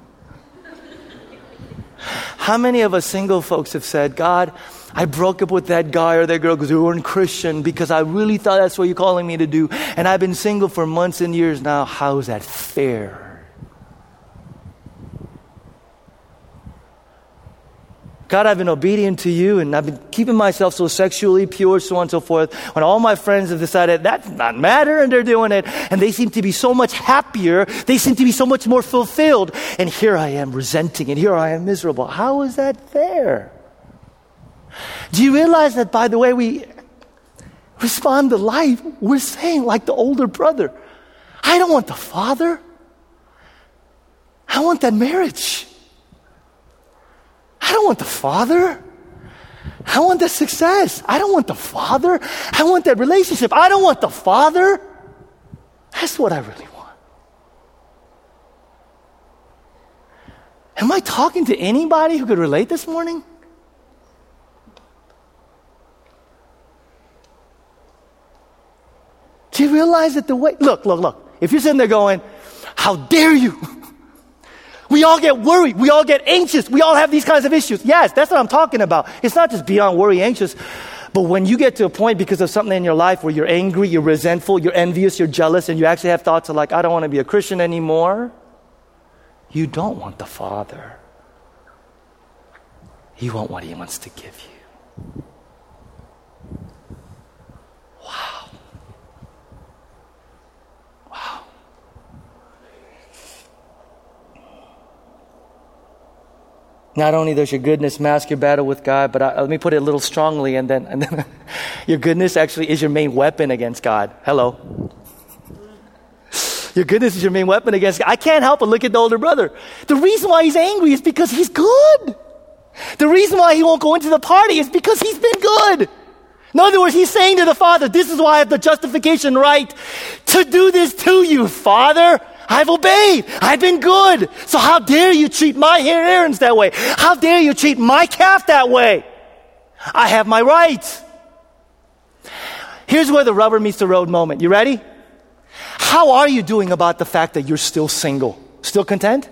Speaker 1: How many of us single folks have said, God, I broke up with that guy or that girl because we weren't Christian because I really thought that's what you're calling me to do. And I've been single for months and years now. How is that fair? God, I've been obedient to you and I've been keeping myself so sexually pure, so on and so forth. When all my friends have decided that's not matter and they're doing it, and they seem to be so much happier, they seem to be so much more fulfilled. And here I am resenting and here I am miserable. How is that fair? Do you realize that by the way we respond to life, we're saying like the older brother, I don't want the father. I want that marriage. I don't want the father. I want the success. I don't want the father. I want that relationship. I don't want the father. That's what I really want. Am I talking to anybody who could relate this morning? Do you realize that the way, look, look, look, if you're sitting there going, how dare you? We all get worried. We all get anxious. We all have these kinds of issues. Yes, that's what I'm talking about. It's not just beyond worry, anxious. But when you get to a point because of something in your life where you're angry, you're resentful, you're envious, you're jealous, and you actually have thoughts of like, I don't want to be a Christian anymore, you don't want the Father. You want what He wants to give you. Not only does your goodness mask your battle with God, but I, let me put it a little strongly, and then, and then your goodness actually is your main weapon against God. Hello. Your goodness is your main weapon against God. I can't help but look at the older brother. The reason why he's angry is because he's good. The reason why he won't go into the party is because he's been good. In other words, he's saying to the father, This is why I have the justification right to do this to you, father. I've obeyed. I've been good. So how dare you treat my Aarons that way? How dare you treat my calf that way? I have my rights. Here's where the rubber meets the road moment. You ready? How are you doing about the fact that you're still single? Still content?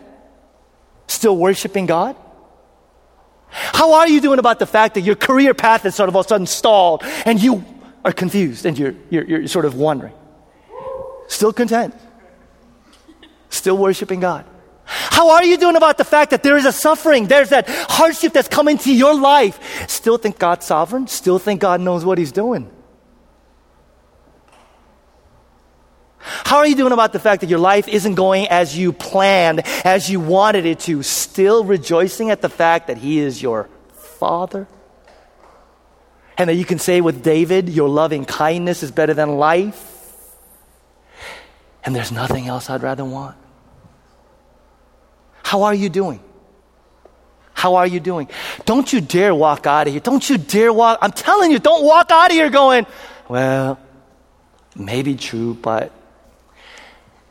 Speaker 1: Still worshiping God? How are you doing about the fact that your career path is sort of all of a sudden stalled and you are confused and you're, you're, you're sort of wondering? Still content? Still worshiping God. How are you doing about the fact that there is a suffering, there's that hardship that's come into your life? Still think God's sovereign? Still think God knows what He's doing? How are you doing about the fact that your life isn't going as you planned, as you wanted it to? Still rejoicing at the fact that He is your Father? And that you can say with David, Your loving kindness is better than life? And there's nothing else I'd rather want. How are you doing? How are you doing? Don't you dare walk out of here. Don't you dare walk. I'm telling you, don't walk out of here going, well, maybe true, but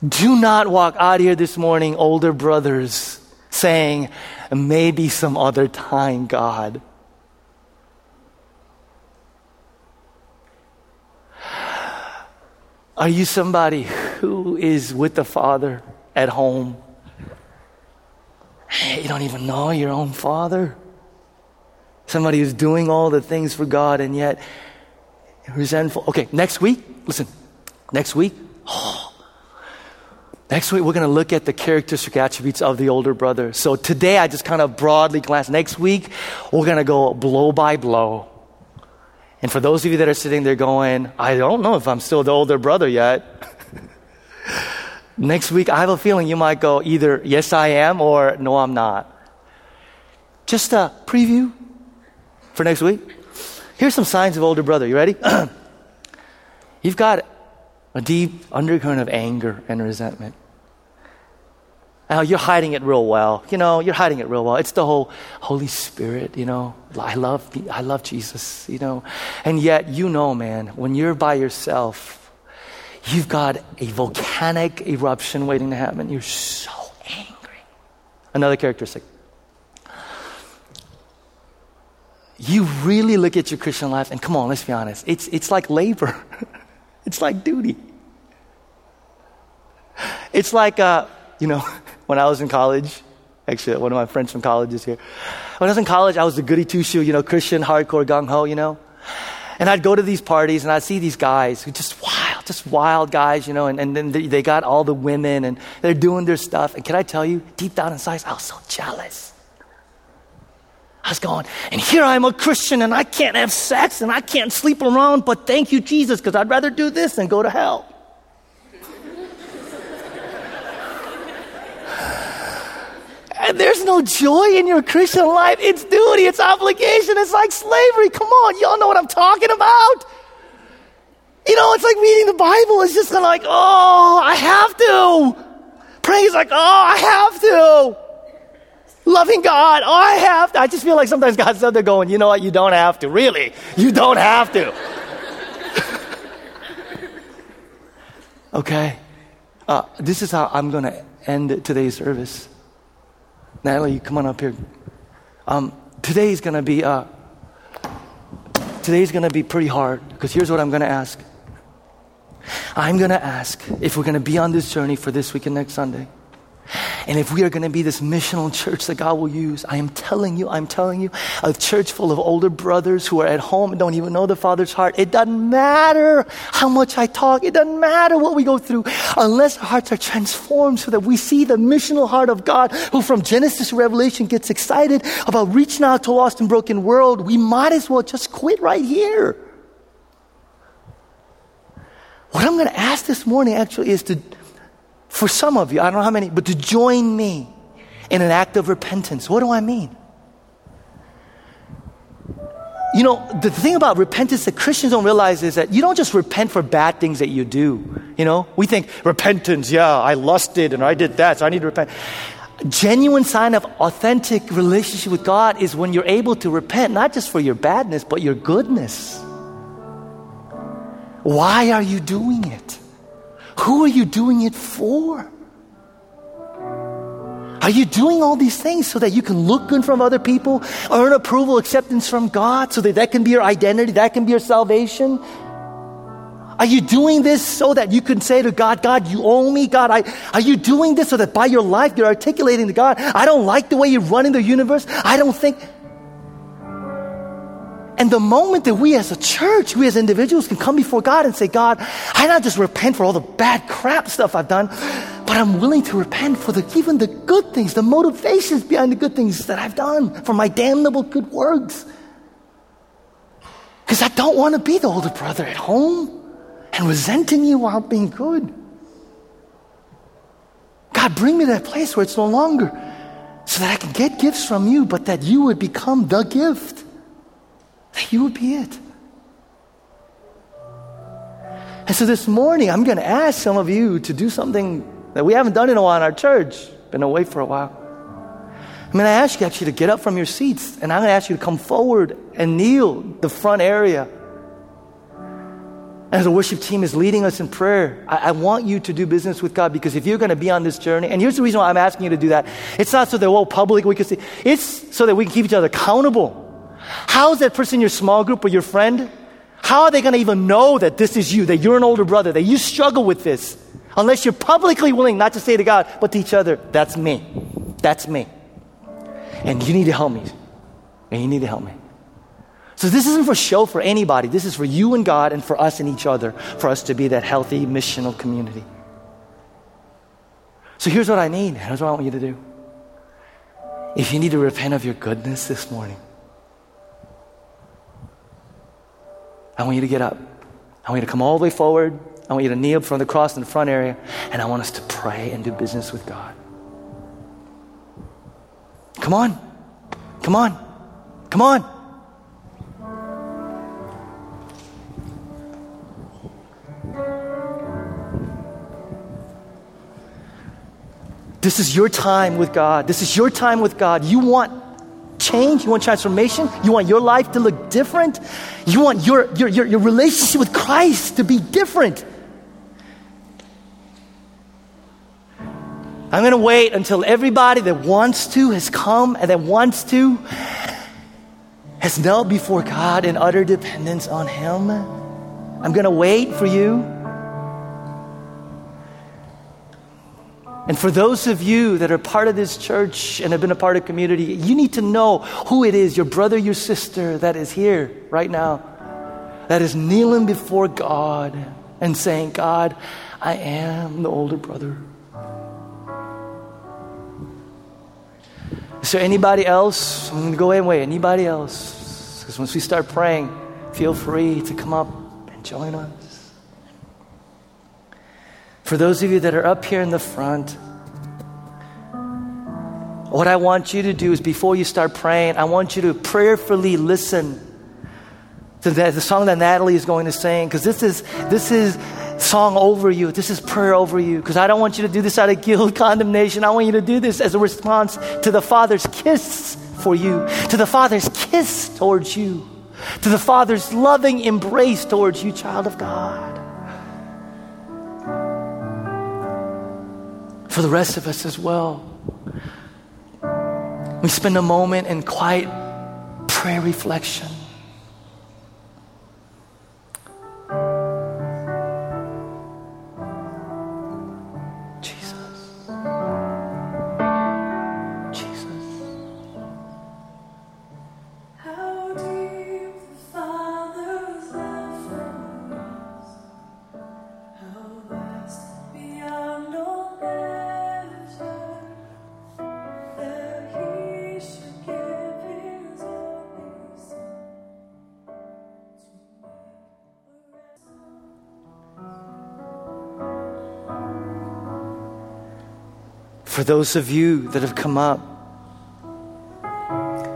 Speaker 1: do not walk out of here this morning, older brothers, saying, maybe some other time, God. Are you somebody who is with the Father at home? You don't even know your own father. Somebody who's doing all the things for God and yet resentful. Okay, next week, listen, next week, oh, Next week, we're going to look at the characteristic attributes of the older brother. So today, I just kind of broadly glanced. Next week, we're going to go blow by blow. And for those of you that are sitting there going, I don't know if I'm still the older brother yet. Next week, I have a feeling you might go either, yes, I am, or no, I'm not. Just a preview for next week. Here's some signs of older brother. You ready? You've got a deep undercurrent of anger and resentment. Now, you're hiding it real well. You know, you're hiding it real well. It's the whole Holy Spirit, you know. I love, I love Jesus, you know. And yet, you know, man, when you're by yourself, you've got a volcanic eruption waiting to happen. You're so angry. Another characteristic. You really look at your Christian life, and come on, let's be honest. It's, it's like labor, it's like duty. It's like, uh, you know, when I was in college. Actually, one of my friends from college is here. When I was in college, I was the goody two shoe, you know, Christian, hardcore, gung ho, you know. And I'd go to these parties and I'd see these guys who just wild, just wild guys, you know, and, and then they got all the women and they're doing their stuff. And can I tell you, deep down inside, I was so jealous. I was going, and here I'm a Christian and I can't have sex and I can't sleep around, but thank you, Jesus, because I'd rather do this than go to hell. And there's no joy in your Christian life. It's duty, it's obligation, it's like slavery. Come on, y'all know what I'm talking about. You know, it's like reading the Bible. It's just kind of like, oh, I have to. Praying is like, oh, I have to. Loving God, oh, I have to. I just feel like sometimes God's out there going, you know what, you don't have to. Really, you don't have to. okay, uh, this is how I'm going to end today's service. Natalie, come on up here. Um, today's going to be uh, today's going to be pretty hard because here's what I'm going to ask. I'm going to ask if we're going to be on this journey for this week and next Sunday. And if we are going to be this missional church that God will use, I am telling you, I'm telling you, a church full of older brothers who are at home and don't even know the Father's heart. It doesn't matter how much I talk. It doesn't matter what we go through unless our hearts are transformed so that we see the missional heart of God who from Genesis to Revelation gets excited about reaching out to a lost and broken world. We might as well just quit right here. What I'm going to ask this morning actually is to for some of you, I don't know how many, but to join me in an act of repentance. What do I mean? You know, the thing about repentance that Christians don't realize is that you don't just repent for bad things that you do. You know, we think repentance, yeah, I lusted and I did that, so I need to repent. Genuine sign of authentic relationship with God is when you're able to repent, not just for your badness, but your goodness. Why are you doing it? Who are you doing it for? Are you doing all these things so that you can look good from other people, earn approval, acceptance from God, so that that can be your identity, that can be your salvation? Are you doing this so that you can say to God, God, you owe me? God, I, are you doing this so that by your life you're articulating to God, I don't like the way you're running the universe. I don't think. And the moment that we as a church, we as individuals can come before God and say, God, I not just repent for all the bad crap stuff I've done, but I'm willing to repent for the, even the good things, the motivations behind the good things that I've done, for my damnable good works. Because I don't want to be the older brother at home and resenting you while being good. God, bring me to that place where it's no longer so that I can get gifts from you, but that you would become the gift. That you would be it. And so this morning, I'm going to ask some of you to do something that we haven't done in a while in our church, been away for a while. I'm going to ask you actually to get up from your seats, and I'm going to ask you to come forward and kneel the front area. As the worship team is leading us in prayer, I, I, want you to do business with God because if you're going to be on this journey, and here's the reason why I'm asking you to do that. It's not so that all public we can see, it's so that we can keep each other accountable. How is that person in your small group or your friend? How are they going to even know that this is you, that you're an older brother, that you struggle with this? Unless you're publicly willing not to say to God, but to each other, that's me. That's me. And you need to help me. And you need to help me. So this isn't for show for anybody. This is for you and God and for us and each other, for us to be that healthy missional community. So here's what I need. Here's what I want you to do. If you need to repent of your goodness this morning, I want you to get up. I want you to come all the way forward. I want you to kneel from the cross in the front area, and I want us to pray and do business with God. Come on. Come on. Come on. This is your time with God. This is your time with God. You want change? You want transformation? You want your life to look different? You want your, your, your, your relationship with Christ to be different? I'm going to wait until everybody that wants to has come and that wants to has knelt before God in utter dependence on Him. I'm going to wait for you. And for those of you that are part of this church and have been a part of community, you need to know who it is, your brother, your sister, that is here right now, that is kneeling before God and saying, God, I am the older brother. Is there anybody else? I'm going to go wait. Anybody else? Because once we start praying, feel free to come up and join us. For those of you that are up here in the front, what I want you to do is before you start praying, I want you to prayerfully listen to the, the song that Natalie is going to sing, because this is, this is song over you. This is prayer over you. Because I don't want you to do this out of guilt, condemnation. I want you to do this as a response to the Father's kiss for you, to the Father's kiss towards you, to the Father's loving embrace towards you, child of God. For the rest of us as well. We spend a moment in quiet prayer reflection. For those of you that have come up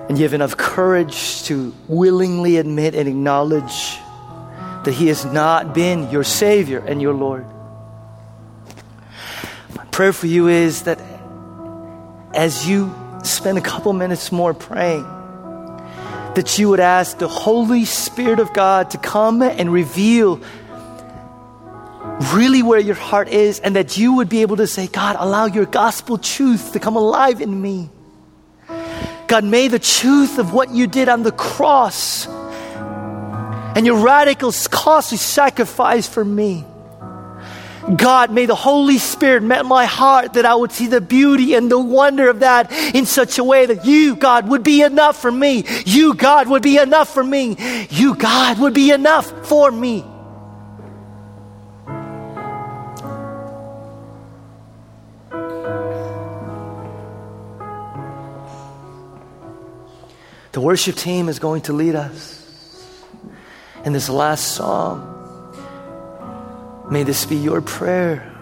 Speaker 1: and you have enough courage to willingly admit and acknowledge that He has not been your Savior and your Lord. My prayer for you is that as you spend a couple minutes more praying, that you would ask the Holy Spirit of God to come and reveal really where your heart is, and that you would be able to say, God, allow your gospel truth to come alive in me. God, may the truth of what you did on the cross and your radical, costly sacrifice for me. God, may the Holy Spirit melt my heart that I would see the beauty and the wonder of that in such a way that you, God, would be enough for me. You, God, would be enough for me. You, God, would be enough for me. The worship team is going to lead us in this last song. May this be your prayer.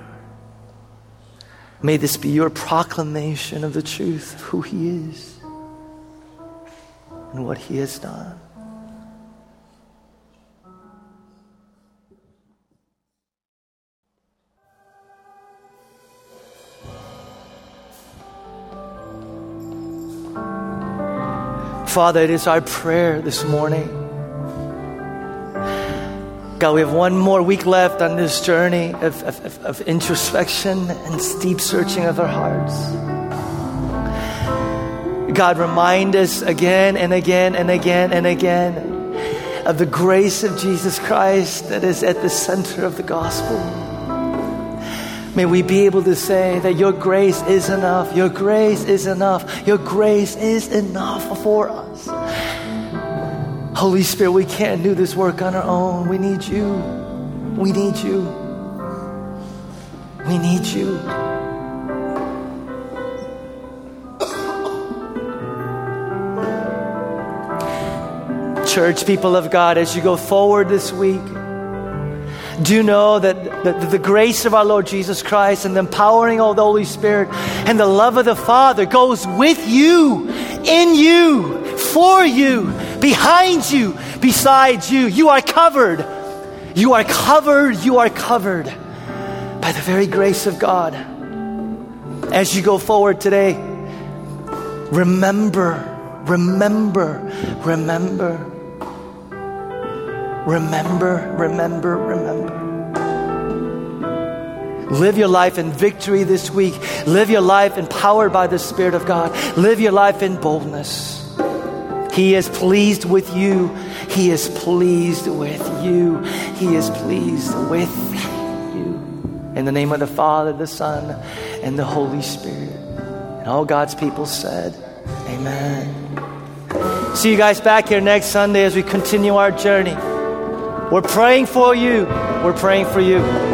Speaker 1: May this be your proclamation of the truth of who He is and what He has done. Father, it is our prayer this morning. God, we have one more week left on this journey of, of, of introspection and deep searching of our hearts. God, remind us again and again and again and again of the grace of Jesus Christ that is at the center of the gospel. May we be able to say that your grace is enough, your grace is enough, your grace is enough for us. Holy Spirit, we can't do this work on our own. We need you. We need you. We need you. Church, people of God, as you go forward this week, do you know that the, the, grace of our Lord Jesus Christ and the empowering of the Holy Spirit and the love of the Father goes with you, in you, for you, behind you, beside you. You are covered. You are covered. You are covered by the very grace of God. As you go forward today, remember, remember, remember Remember, remember, remember. Live your life in victory this week. Live your life empowered by the Spirit of God. Live your life in boldness. He is pleased with you. He is pleased with you. He is pleased with you. In the name of the Father, the Son, and the Holy Spirit. And all God's people said, Amen. See you guys back here next Sunday as we continue our journey. We're praying for you. We're praying for you.